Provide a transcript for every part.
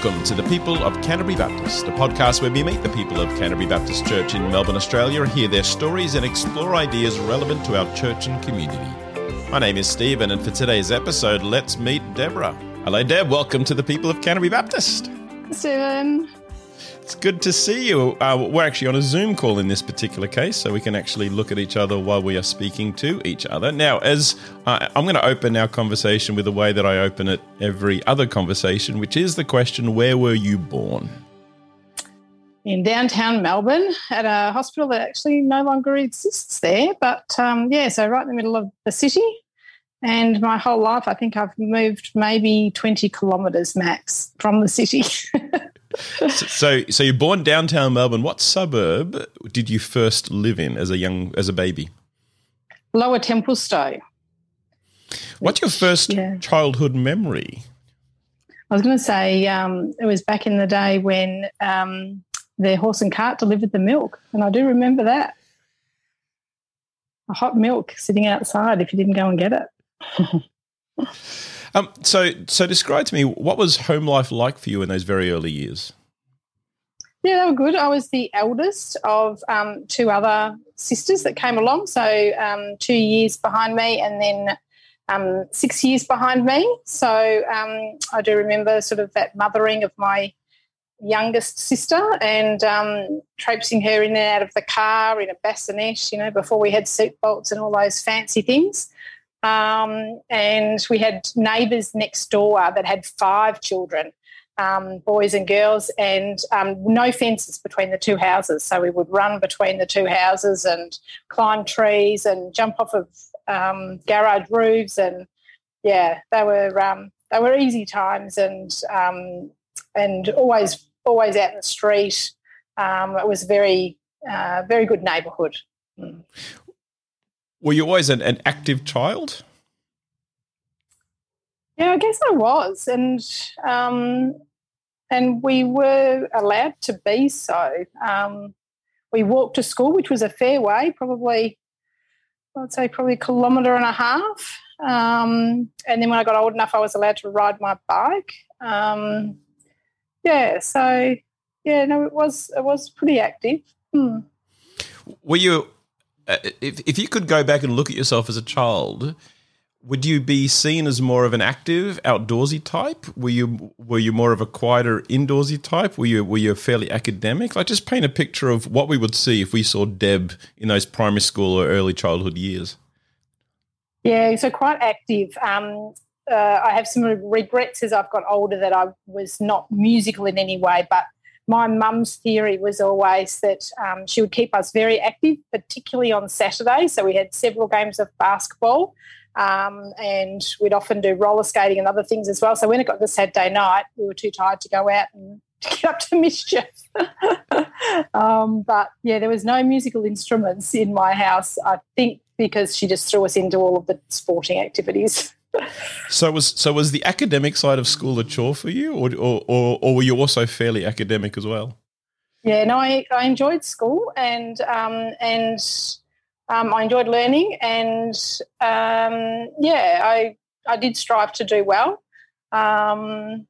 Welcome to the People of Canterbury Baptist, a podcast where we meet the people of Canterbury Baptist Church in Melbourne, Australia, hear their stories and explore ideas relevant to our church and community. My name is Stephen, and for today's episode, let's meet Deborah. Hello, Deb. Welcome to the People of Canterbury Baptist. Stephen. It's good to see you. Uh, we're actually on a Zoom call in this particular case, so we can actually look at each other while we are speaking to each other. Now, as uh, I'm going to open our conversation with the way that I open it every other conversation, which is the question Where were you born? In downtown Melbourne at a hospital that actually no longer exists there. But um, yeah, so right in the middle of the city. And my whole life, I think I've moved maybe 20 kilometres max from the city. so, so you're born downtown Melbourne. What suburb did you first live in as a young as a baby? Lower Templestowe. What's your first yeah. childhood memory? I was going to say um, it was back in the day when um, the horse and cart delivered the milk, and I do remember that. A hot milk sitting outside if you didn't go and get it. Um, so, so describe to me what was home life like for you in those very early years. Yeah, they were good. I was the eldest of um, two other sisters that came along, so um, two years behind me, and then um, six years behind me. So um, I do remember sort of that mothering of my youngest sister and um, traipsing her in and out of the car in a bassinet, you know, before we had seat belts and all those fancy things. Um, and we had neighbours next door that had five children, um, boys and girls, and um, no fences between the two houses. So we would run between the two houses and climb trees and jump off of um, garage roofs. And yeah, they were um, they were easy times and um, and always always out in the street. it was very uh, very good neighbourhood. Mm. Were you always an, an active child? Yeah, I guess I was, and um, and we were allowed to be so. Um, we walked to school, which was a fair way, probably I'd say probably a kilometre and a half. Um, and then when I got old enough, I was allowed to ride my bike. Um, yeah, so yeah, no, it was it was pretty active. Hmm. Were you if if you could go back and look at yourself as a child, would you be seen as more of an active, outdoorsy type? Were you were you more of a quieter, indoorsy type? Were you were you fairly academic? Like, just paint a picture of what we would see if we saw Deb in those primary school or early childhood years. Yeah, so quite active. Um, uh, I have some regrets as I've got older that I was not musical in any way, but my mum's theory was always that um, she would keep us very active, particularly on Saturday. So we had several games of basketball. Um, and we'd often do roller skating and other things as well. So when it got to Saturday night, we were too tired to go out and get up to mischief. um, but yeah, there was no musical instruments in my house. I think because she just threw us into all of the sporting activities so was so was the academic side of school a chore for you, or or or, or were you also fairly academic as well? Yeah, no, I, I enjoyed school and um, and um, I enjoyed learning and um, yeah, I I did strive to do well. Um,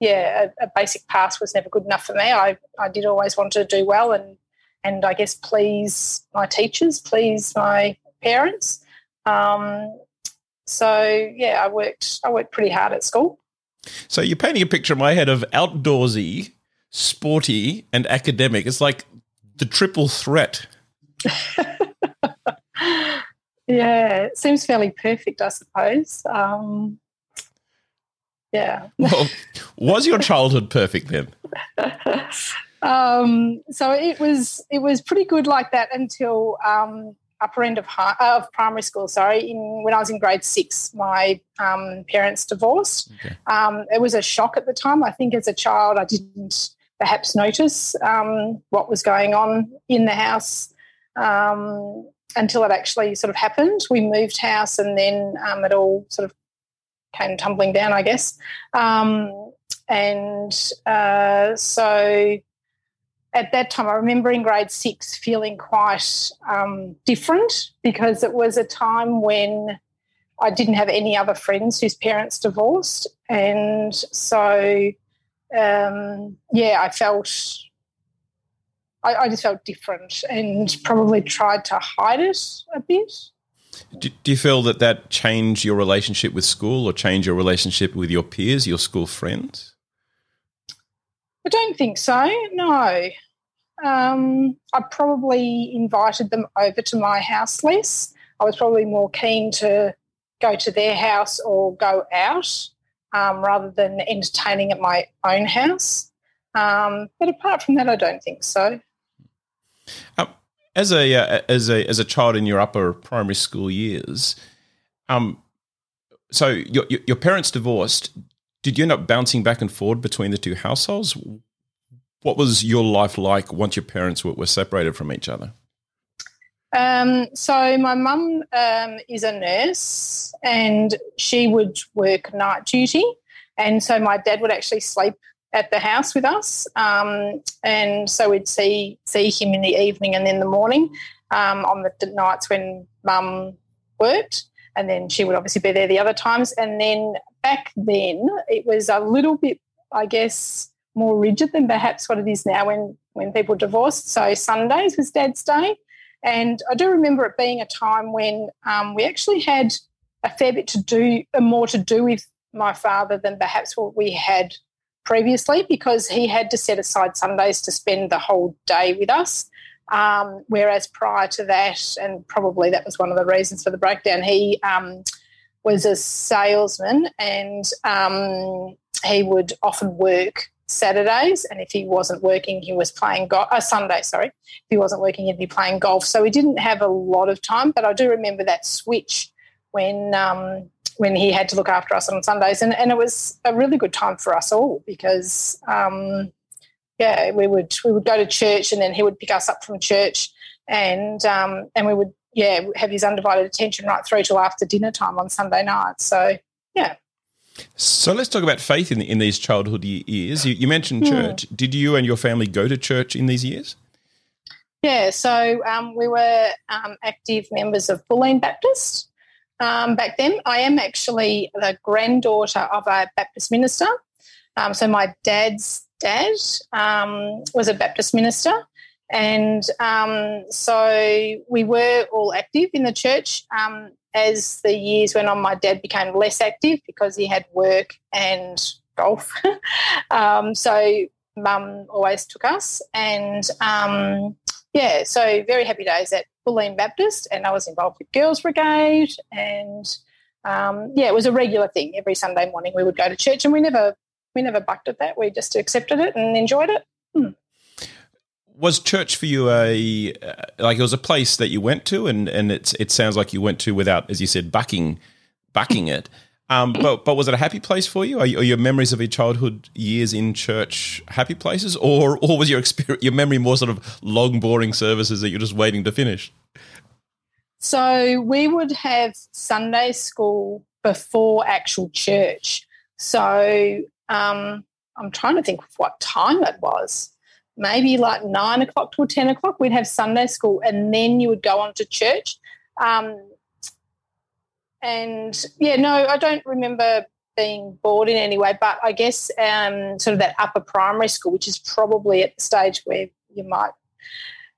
yeah, a, a, basic pass was never good enough for me. I, I did always want to do well and and I guess please my teachers, please my parents. Um, so yeah, I worked I worked pretty hard at school. So you're painting a picture in my head of outdoorsy, sporty, and academic. It's like the triple threat. yeah, it seems fairly perfect, I suppose. Um, yeah. well, was your childhood perfect then? um, so it was. It was pretty good like that until um, upper end of, high, of primary school. Sorry, in when I was in grade six, my um, parents divorced. Okay. Um, it was a shock at the time. I think as a child, I didn't perhaps notice um, what was going on in the house um, until it actually sort of happened. We moved house, and then um, it all sort of came tumbling down, I guess. Um, and uh, so at that time, I remember in grade six feeling quite um, different because it was a time when I didn't have any other friends whose parents divorced. And so um, yeah, I felt I, I, just felt different and probably tried to hide it a bit. Do, do you feel that that changed your relationship with school or changed your relationship with your peers, your school friends? I don't think so. No. Um, I probably invited them over to my house less. I was probably more keen to go to their house or go out um, rather than entertaining at my own house. Um, but apart from that, I don't think so. Um, as a uh, as a as a child in your upper primary school years, um, so your your parents divorced. Did you end up bouncing back and forward between the two households? What was your life like once your parents were, were separated from each other? Um, so my mum um, is a nurse, and she would work night duty, and so my dad would actually sleep at the house with us, um, and so we'd see see him in the evening and then the morning um, on the nights when mum worked, and then she would obviously be there the other times. And then back then, it was a little bit, I guess, more rigid than perhaps what it is now when when people divorced. So Sundays was Dad's day, and I do remember it being a time when um, we actually had a fair bit to do, more to do with my father than perhaps what we had previously because he had to set aside Sundays to spend the whole day with us. Um, whereas prior to that, and probably that was one of the reasons for the breakdown, he um, was a salesman and um, he would often work Saturdays, and if he wasn't working, he was playing golf. Uh, Sunday, sorry. If he wasn't working, he'd be playing golf. So he didn't have a lot of time. But I do remember that switch when um, when he had to look after us on Sundays, and, and it was a really good time for us all because um, yeah, we would we would go to church, and then he would pick us up from church, and um, and we would yeah have his undivided attention right through till after dinner time on Sunday night. So yeah. So let's talk about faith in in these childhood years. You, you mentioned hmm. church. Did you and your family go to church in these years? Yeah, so um, we were um, active members of Bulleen Baptist, um, back then. I am actually the granddaughter of a Baptist minister. Um, so my dad's dad um, was a Baptist minister. And um, so we were all active in the church. Um, as the years went on, my dad became less active because he had work and golf. Um, so mum always took us. And yeah, so very happy days at Bulleen Baptist, and I was involved with Girls Brigade, and um, yeah, it was a regular thing. Every Sunday morning we would go to church, and we never we never bucked at that. We just accepted it and enjoyed it. Hmm. Was church for you a like it was a place that you went to, and and it's it sounds like you went to without, as you said, bucking bucking it. Um, but but was it a happy place for you? Are, you? are, your memories of your childhood years in church happy places, or or was your experience, your memory more sort of long, boring services that you're just waiting to finish? So we would have Sunday school before actual church. So um, I'm trying to think of what time it was. Maybe like nine o'clock till ten o'clock. We'd have Sunday school, and then you would go on to church. Um, and yeah, no, I don't remember being bored in any way, but I guess um, sort of that upper primary school, which is probably at the stage where you might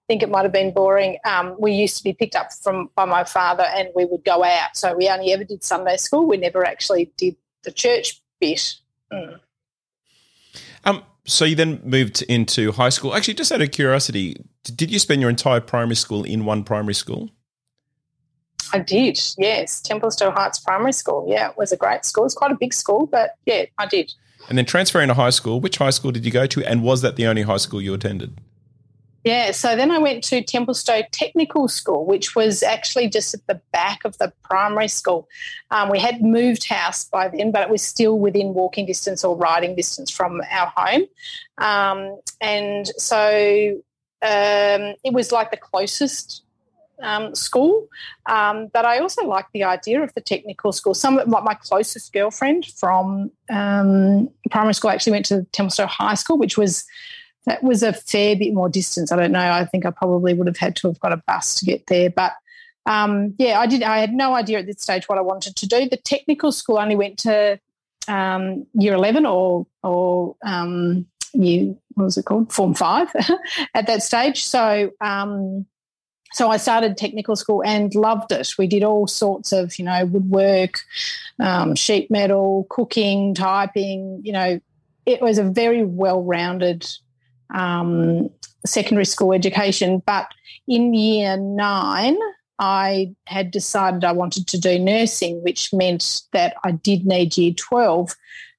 think it might have been boring. Um, we used to be picked up from by my father, and we would go out. So we only ever did Sunday school. We never actually did the church bit. Mm. Um, so you then moved into high school. Actually, just out of curiosity, did you spend your entire primary school in one primary school? I did, yes. Templestowe Heights Primary School. Yeah, it was a great school. It's quite a big school, but yeah, I did. And then transferring to high school, which high school did you go to? And was that the only high school you attended? Yeah, so then I went to Templestowe Technical School, which was actually just at the back of the primary school. Um, we had moved house by then, but it was still within walking distance or riding distance from our home. Um, and so um, it was like the closest um, school. Um, but I also like the idea of the technical school. Some of my, my closest girlfriend from um, primary school actually went to Templestowe High School, which was that was a fair bit more distance. I don't know. I think I probably would have had to have got a bus to get there, but. Um, yeah, I did. I had no idea at this stage what I wanted to do. The technical school only went to um, year 11 or, or um, year, what was it called? Form five at that stage. So, um, so I started technical school and loved it. We did all sorts of, you know, woodwork, um, sheet metal, cooking, typing. You know, it was a very well-rounded um, secondary school education. But in year nine, I had decided I wanted to do nursing, which meant that I did need year 12.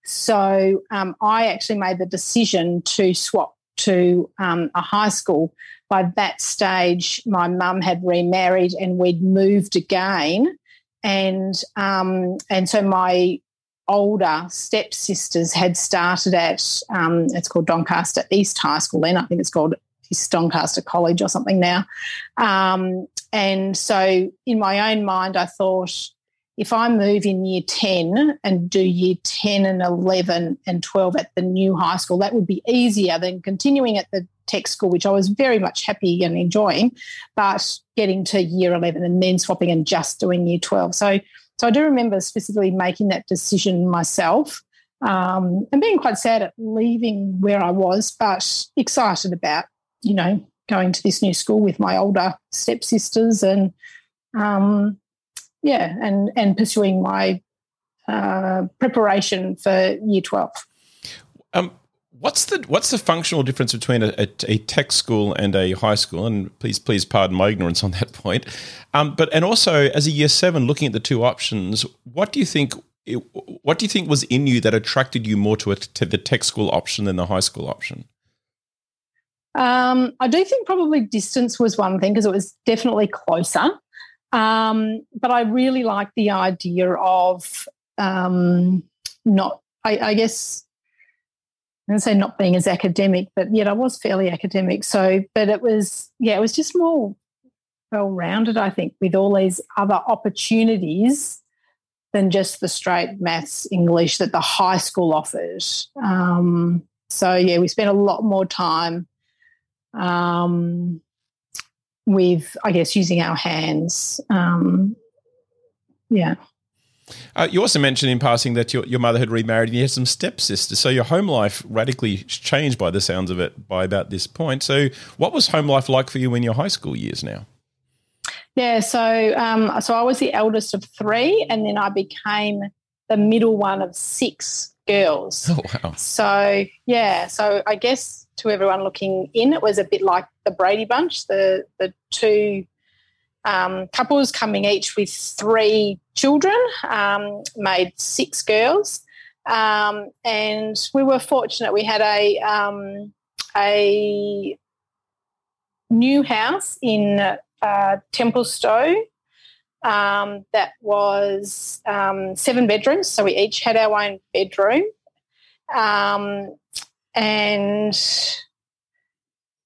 So um, I actually made the decision to swap to um, a high school. By that stage, my mum had remarried and we'd moved again. And um, and so my older stepsisters had started at um, it's called Doncaster East High School then I think it's called Doncaster College or something now. Um, and so, in my own mind, I thought if I move in year 10 and do year 10 and 11 and 12 at the new high school, that would be easier than continuing at the tech school, which I was very much happy and enjoying, but getting to year 11 and then swapping and just doing year 12. So, so I do remember specifically making that decision myself um, and being quite sad at leaving where I was, but excited about you know, going to this new school with my older stepsisters and um, yeah, and and pursuing my uh, preparation for year twelve. Um, what's the what's the functional difference between a, a, a, tech school and a high school? And please please pardon my ignorance on that point. Um, but and also as a year seven, looking at the two options, what do you think? What do you think was in you that attracted you more to, a, to the tech school option than the high school option? Um, I do think probably distance was one thing because it was definitely closer. Um, but I really like the idea of um, not, I, I guess, To say not being as academic, but yet I was fairly academic. So, but it was, yeah, it was just more well rounded, I think, with all these other opportunities than just the straight maths English that the high school offers. Um, so, yeah, we spent a lot more time um, with, I guess, using our hands. Um, yeah. Uh, you also mentioned in passing that your, your mother had remarried and you had some stepsisters. So your home life radically changed by the sounds of it by about this point. So, what was home life like for you in your high school years now? Yeah, so um, so I was the eldest of three, and then I became the middle one of six girls. Oh wow! So yeah, so I guess to everyone looking in, it was a bit like the Brady Bunch, the the two um, couples coming each with three children, um, made six girls, um, and we were fortunate. We had a um, a new house in uh, Templestowe um, that was um, seven bedrooms. So we each had our own bedroom. And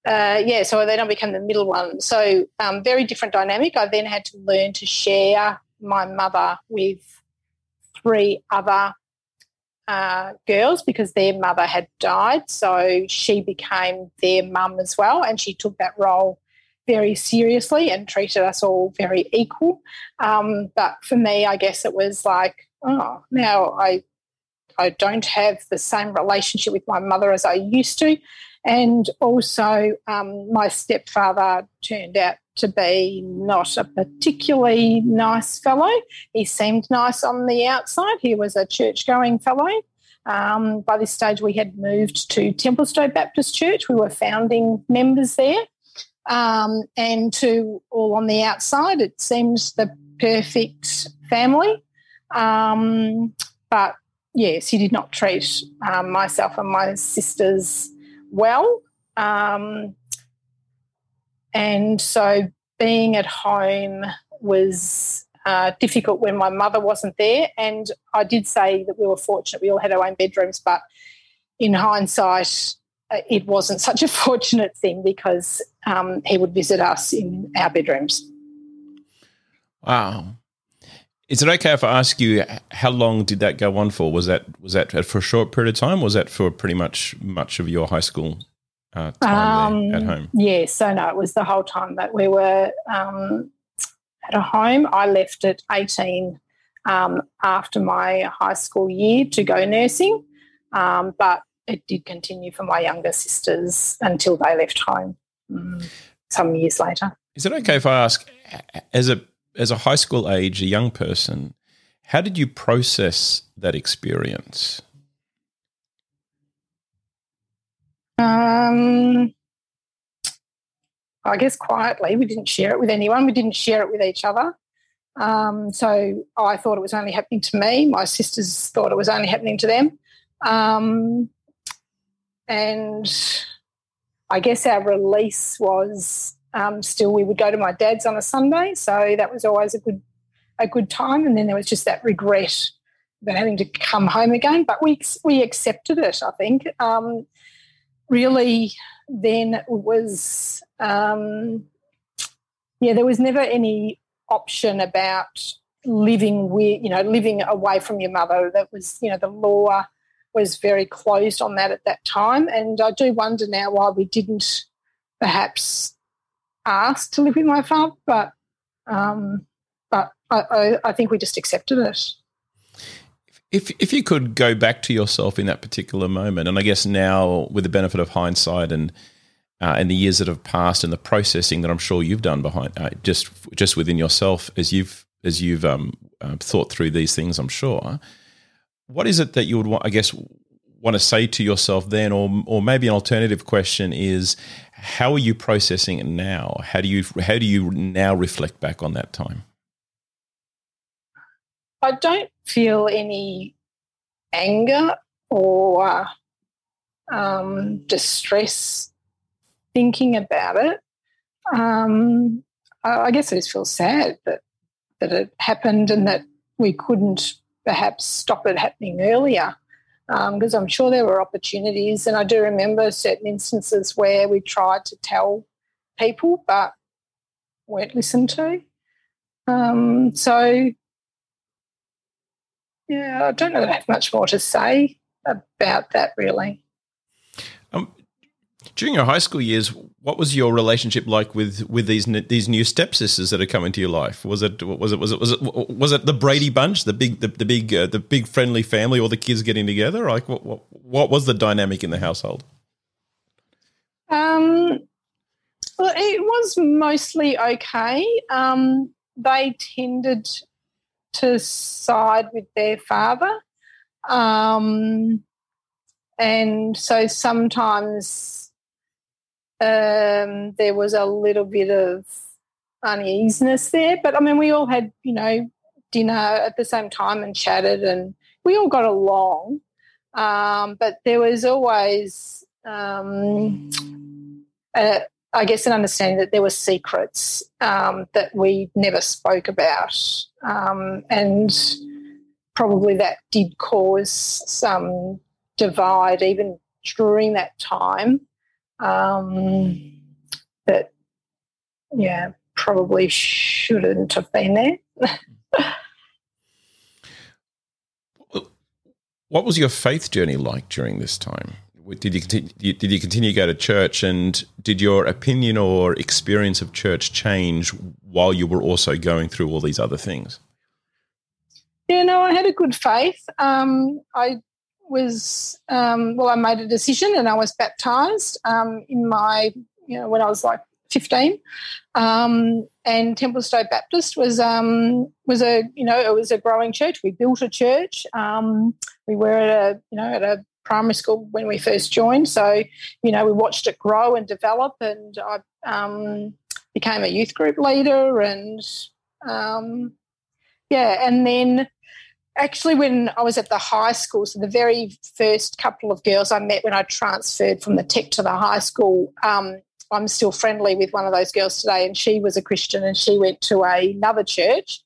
uh, yeah, so then I became the middle one. So um, very different dynamic. I then had to learn to share my mother with three other uh, girls because their mother had died. So she became their mum as well, and she took that role very seriously and treated us all very equal. Um, but for me, I guess it was like, oh, now I I don't have the same relationship with my mother as I used to. And also, um, my stepfather turned out to be not a particularly nice fellow. He seemed nice on the outside. He was a church going fellow. Um, by this stage, we had moved to Templestowe Baptist Church. We were founding members there. Um, and to all on the outside, it seems the perfect family. Um, but yes, he did not treat um, myself and my sisters well. Um, and so being at home was uh, difficult when my mother wasn't there. And I did say that we were fortunate, we all had our own bedrooms, but in hindsight, uh, it wasn't such a fortunate thing because um, he would visit us in our bedrooms. Wow. Is it okay if I ask you how long did that go on for? Was that was that for a short period of time? was that for pretty much much of your high school uh, time um, at home? Yeah, so no, it was the whole time that we were um, at a home. I left at eighteen um, after my high school year to go nursing, um, but it did continue for my younger sisters until they left home um, some years later. Is it okay if I ask, as a as a high school age, a young person, how did you process that experience? Um, I guess quietly. We didn't share it with anyone. We didn't share it with each other. Um, so I thought it was only happening to me. My sisters thought it was only happening to them. Um, and I guess our release was um, still we would go to my dad's on a Sunday, so that was always a good a good time. And then there was just that regret about having to come home again, but we we accepted it. I think um, really then it was um, yeah there was never any option about living with you know living away from your mother. That was you know the law was very closed on that at that time. And I do wonder now why we didn't perhaps ask to live with my father, but um, but I, I, think we just accepted it. If if you could go back to yourself in that particular moment, and I guess now with the benefit of hindsight and uh, and the years that have passed and the processing that I'm sure you've done behind uh, just just within yourself as you've as you've um, uh, thought through these things, I'm sure what is it that you would want, I guess, want to say to yourself then, or or maybe an alternative question is, how are you processing it now? How do you how do you now reflect back on that time? I don't feel any anger or um, distress thinking about it. Um, I guess I just feel sad that that it happened and that we couldn't perhaps stop it happening earlier because um, I'm sure there were opportunities. And I do remember certain instances where we tried to tell people but weren't listened to. Um, so, yeah, I don't know that I have much more to say about that really. Um, during your high school years, what was your relationship like with with these these new stepsisters that are coming to your life? Was it was it was it was it was it the Brady bunch, the big the, the big uh, the big friendly family, all the kids getting together? Like what, what what was the dynamic in the household? Um, well, it was mostly okay. Um, they tended to side with their father, um, and so sometimes um, there was a little bit of uneasiness there. But I mean, we all had, you know, dinner at the same time and chatted, and we all got along. Um, but there was always, um, a, I guess, an understanding that there were secrets um, that we never spoke about, um, and probably that did cause some divide even during that time um, that, yeah, probably shouldn't have been there. what was your faith journey like during this time? Did you continue, did you continue to go to church, and did your opinion or experience of church change while you were also going through all these other things? Yeah, no, I had a good faith. Um, I was um, well, I made a decision and I was baptised um, in my you know when I was like fifteen, um, and Templestowe Baptist was um, was a you know it was a growing church. We built a church. Um, we were at a you know at a primary school when we first joined, so you know we watched it grow and develop, and I um, became a youth group leader and yeah, and then actually when I was at the high school, so the very first couple of girls I met when I transferred from the tech to the high school, um, I'm still friendly with one of those girls today, and she was a Christian and she went to another church.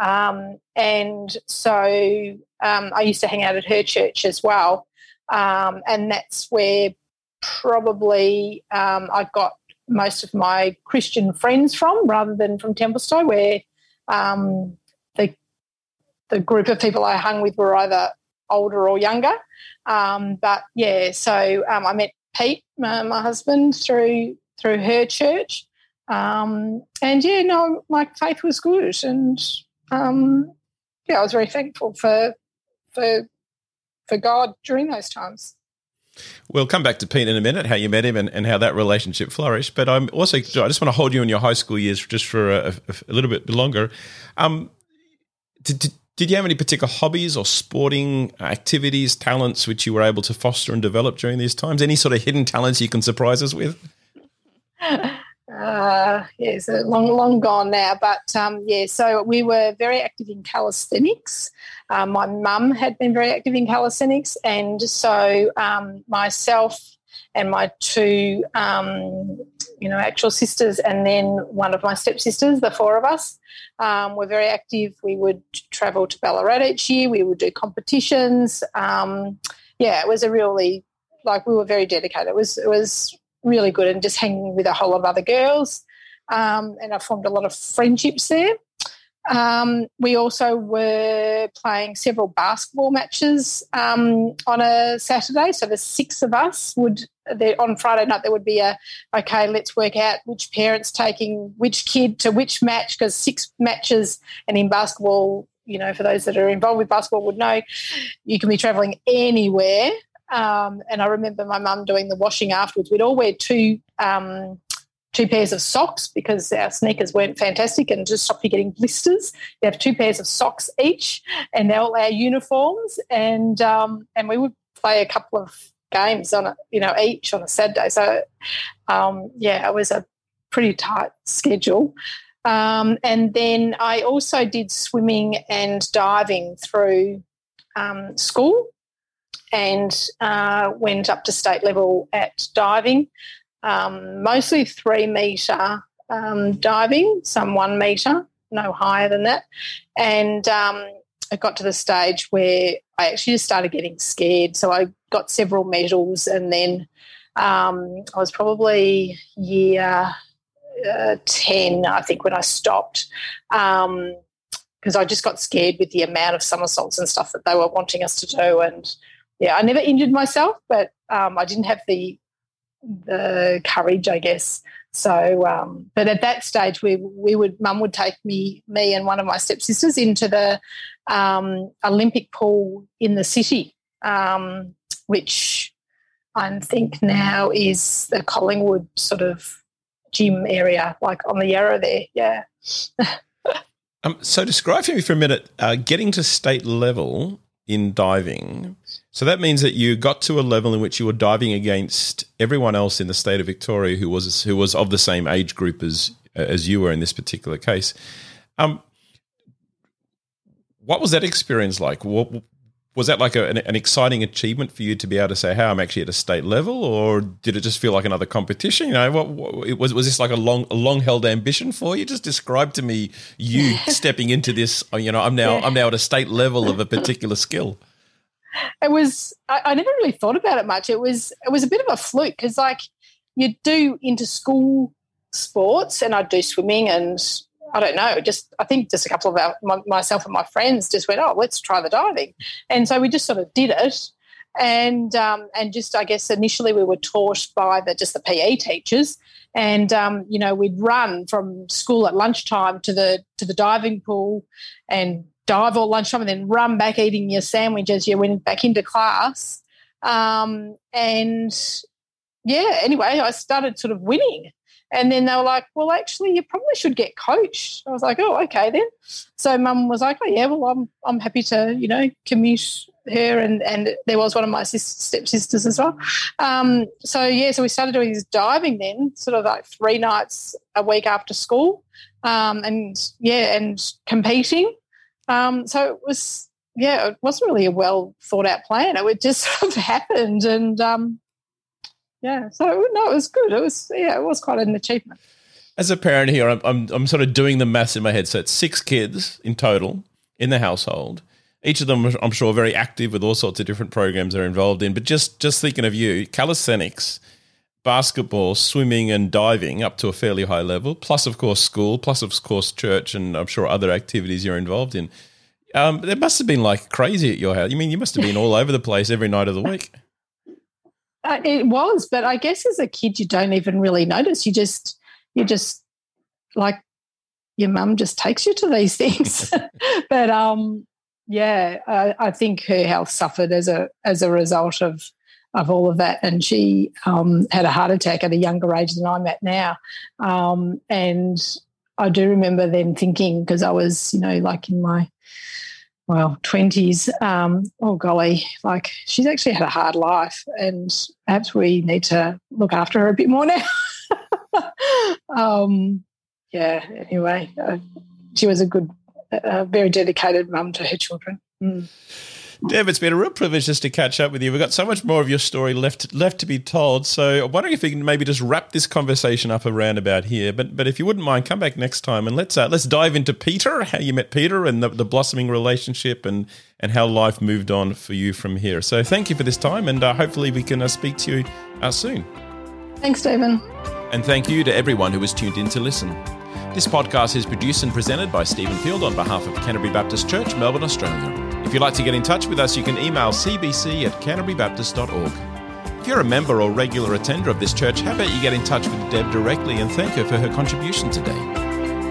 Um, and so um, I used to hang out at her church as well. Um, and that's where probably um, I got most of my Christian friends from rather than from Templestowe, where um, the group of people I hung with were either older or younger. Um, but yeah, so um, I met Pete, my, my, husband, through through her church, um, and yeah, no, my faith was good, and um, yeah, I was very thankful for for for God during those times. We'll come back to Pete in a minute, how you met him and, and how that relationship flourished. But I'm also, I just want to hold you in your high school years just for a, a, a little bit longer. Um, did, did, did, you have any particular hobbies or sporting activities, talents which you were able to foster and develop during these times? Any sort of hidden talents you can surprise us with? Uh, yeah, so long, long gone now. But um, yeah, so we were very active in calisthenics. Um, my mum had been very active in calisthenics, and so um, myself and my two, um, you know, actual sisters, and then one of my stepsisters, the four of us, um, were very active. We would travel to Ballarat each year. We would do competitions. Um, yeah, it was a really like we were very dedicated. It was it was really good and just hanging with a whole lot of other girls. Um, and I formed a lot of friendships there. Um, we also were playing several basketball matches um, on a Saturday. So the six of us would, on Friday night, there would be a, okay, let's work out which parent's taking which kid to which match, because six matches, and in basketball, you know, for those that are involved with basketball would know, you can be travelling anywhere um, and I remember my mum doing the washing afterwards. We'd all wear two um, two pairs of socks because our sneakers weren't fantastic and just stopped you getting blisters. You have two pairs of socks each, and they're all our uniforms, and um, and we would play a couple of games on a, you know each on a Saturday. So um, yeah, it was a pretty tight schedule. Um, and then I also did swimming and diving through um, school and uh, went up to state level at diving, um, mostly three metre um, diving, some one metre, no higher than that. And um, it got to the stage where I actually just started getting scared. So I got several medals, and then um, I was probably year uh, 10, I think, when I stopped because um, I just got scared with the amount of somersaults and stuff that they were wanting us to do. And yeah, I never injured myself, but um, I didn't have the the courage, I guess. So, um, but at that stage, we we would mum would take me me and one of my stepsisters into the um, Olympic pool in the city, um, which I think now is the Collingwood sort of gym area, like on the Yarra there. Yeah. um, so describe for me for a minute uh, getting to state level in diving. So that means that you got to a level in which you were diving against everyone else in the state of Victoria who was who was of the same age group as as you were in this particular case. Um, what was that experience like? What, was that like a, an, an, exciting achievement for you to be able to say, "Hey, I'm actually at a state level," or did it just feel like another competition? You know, what, what was was this like a long a long held ambition for you? Just describe to me you stepping into this. You know, I'm now yeah. I'm now at a state level of a particular skill. It was. I, I never really thought about it much. It was. It was a bit of a fluke because, like, you do into school sports, and I do swimming and I don't know, just I think just a couple of our, my, myself and my friends just went, oh, let's try the diving, and so we just sort of did it, and um, and just I guess initially we were taught by the just the PE teachers, and um, you know we'd run from school at lunchtime to the to the diving pool, and dive all lunchtime, and then run back eating your sandwich as you went back into class, um, and yeah. Anyway, I started sort of winning and then they were like, well, actually, you probably should get coached. I was like, oh, okay then. So mum was like, oh, yeah, well, I'm, I'm happy to, you know, commute her. And, and there was one of my stepsisters as well. Um, so, yeah, so we started doing this diving then, sort of like three nights a week after school. Um, and, yeah, and competing. Um, so it was, yeah, it wasn't really a well thought out plan. It just sort of happened. And, um, yeah. So no, it was good. It was yeah, it was quite an achievement. As a parent here, I'm, I'm, I'm sort of doing the maths in my head. So it's six kids in total in the household. Each of them, I'm sure, very active with all sorts of different programs they're involved in. But just just thinking of you, calisthenics, basketball, swimming, and diving up to a fairly high level, plus of course school, plus of course church, and I'm sure other activities you're involved in. Um, it must have been like crazy at your house. You mean you must have been all over the place every night of the week? Uh, it was, but I guess as a kid, you don't even really notice. You just, you just like your mum just takes you to these things. but um, yeah, uh, I think her health suffered as a as a result of of all of that, and she um, had a heart attack at a younger age than I'm at now. Um, and I do remember then thinking because I was, you know, like in my well twenties. Um, oh golly, like she's actually had a hard life, and perhaps we need to look after her a bit more now. um, yeah. Anyway, uh, she was a good a very dedicated mum to her children. Mm. Deb, it's been a real privilege just to catch up with you. We've got so much more of your story left left to be told. So I'm wondering if we can maybe just wrap this conversation up around about here. But but if you wouldn't mind, come back next time and let's uh, let's dive into Peter, how you met Peter, and the, the blossoming relationship, and and how life moved on for you from here. So thank you for this time, and uh, hopefully we can uh, speak to you uh, soon. Thanks, David. And thank you to everyone who was tuned in to listen. This podcast is produced and presented by Stephen Field on behalf of Canterbury Baptist Church, Melbourne, Australia. If you'd like to get in touch with us, you can email cbc at canterburybaptist.org. If you're a member or regular attender of this church, how about you get in touch with Deb directly and thank her for her contribution today?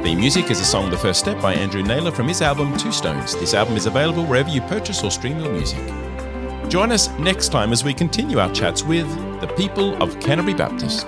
The music is a song The First Step by Andrew Naylor from his album Two Stones. This album is available wherever you purchase or stream your music. Join us next time as we continue our chats with the people of Canterbury Baptist.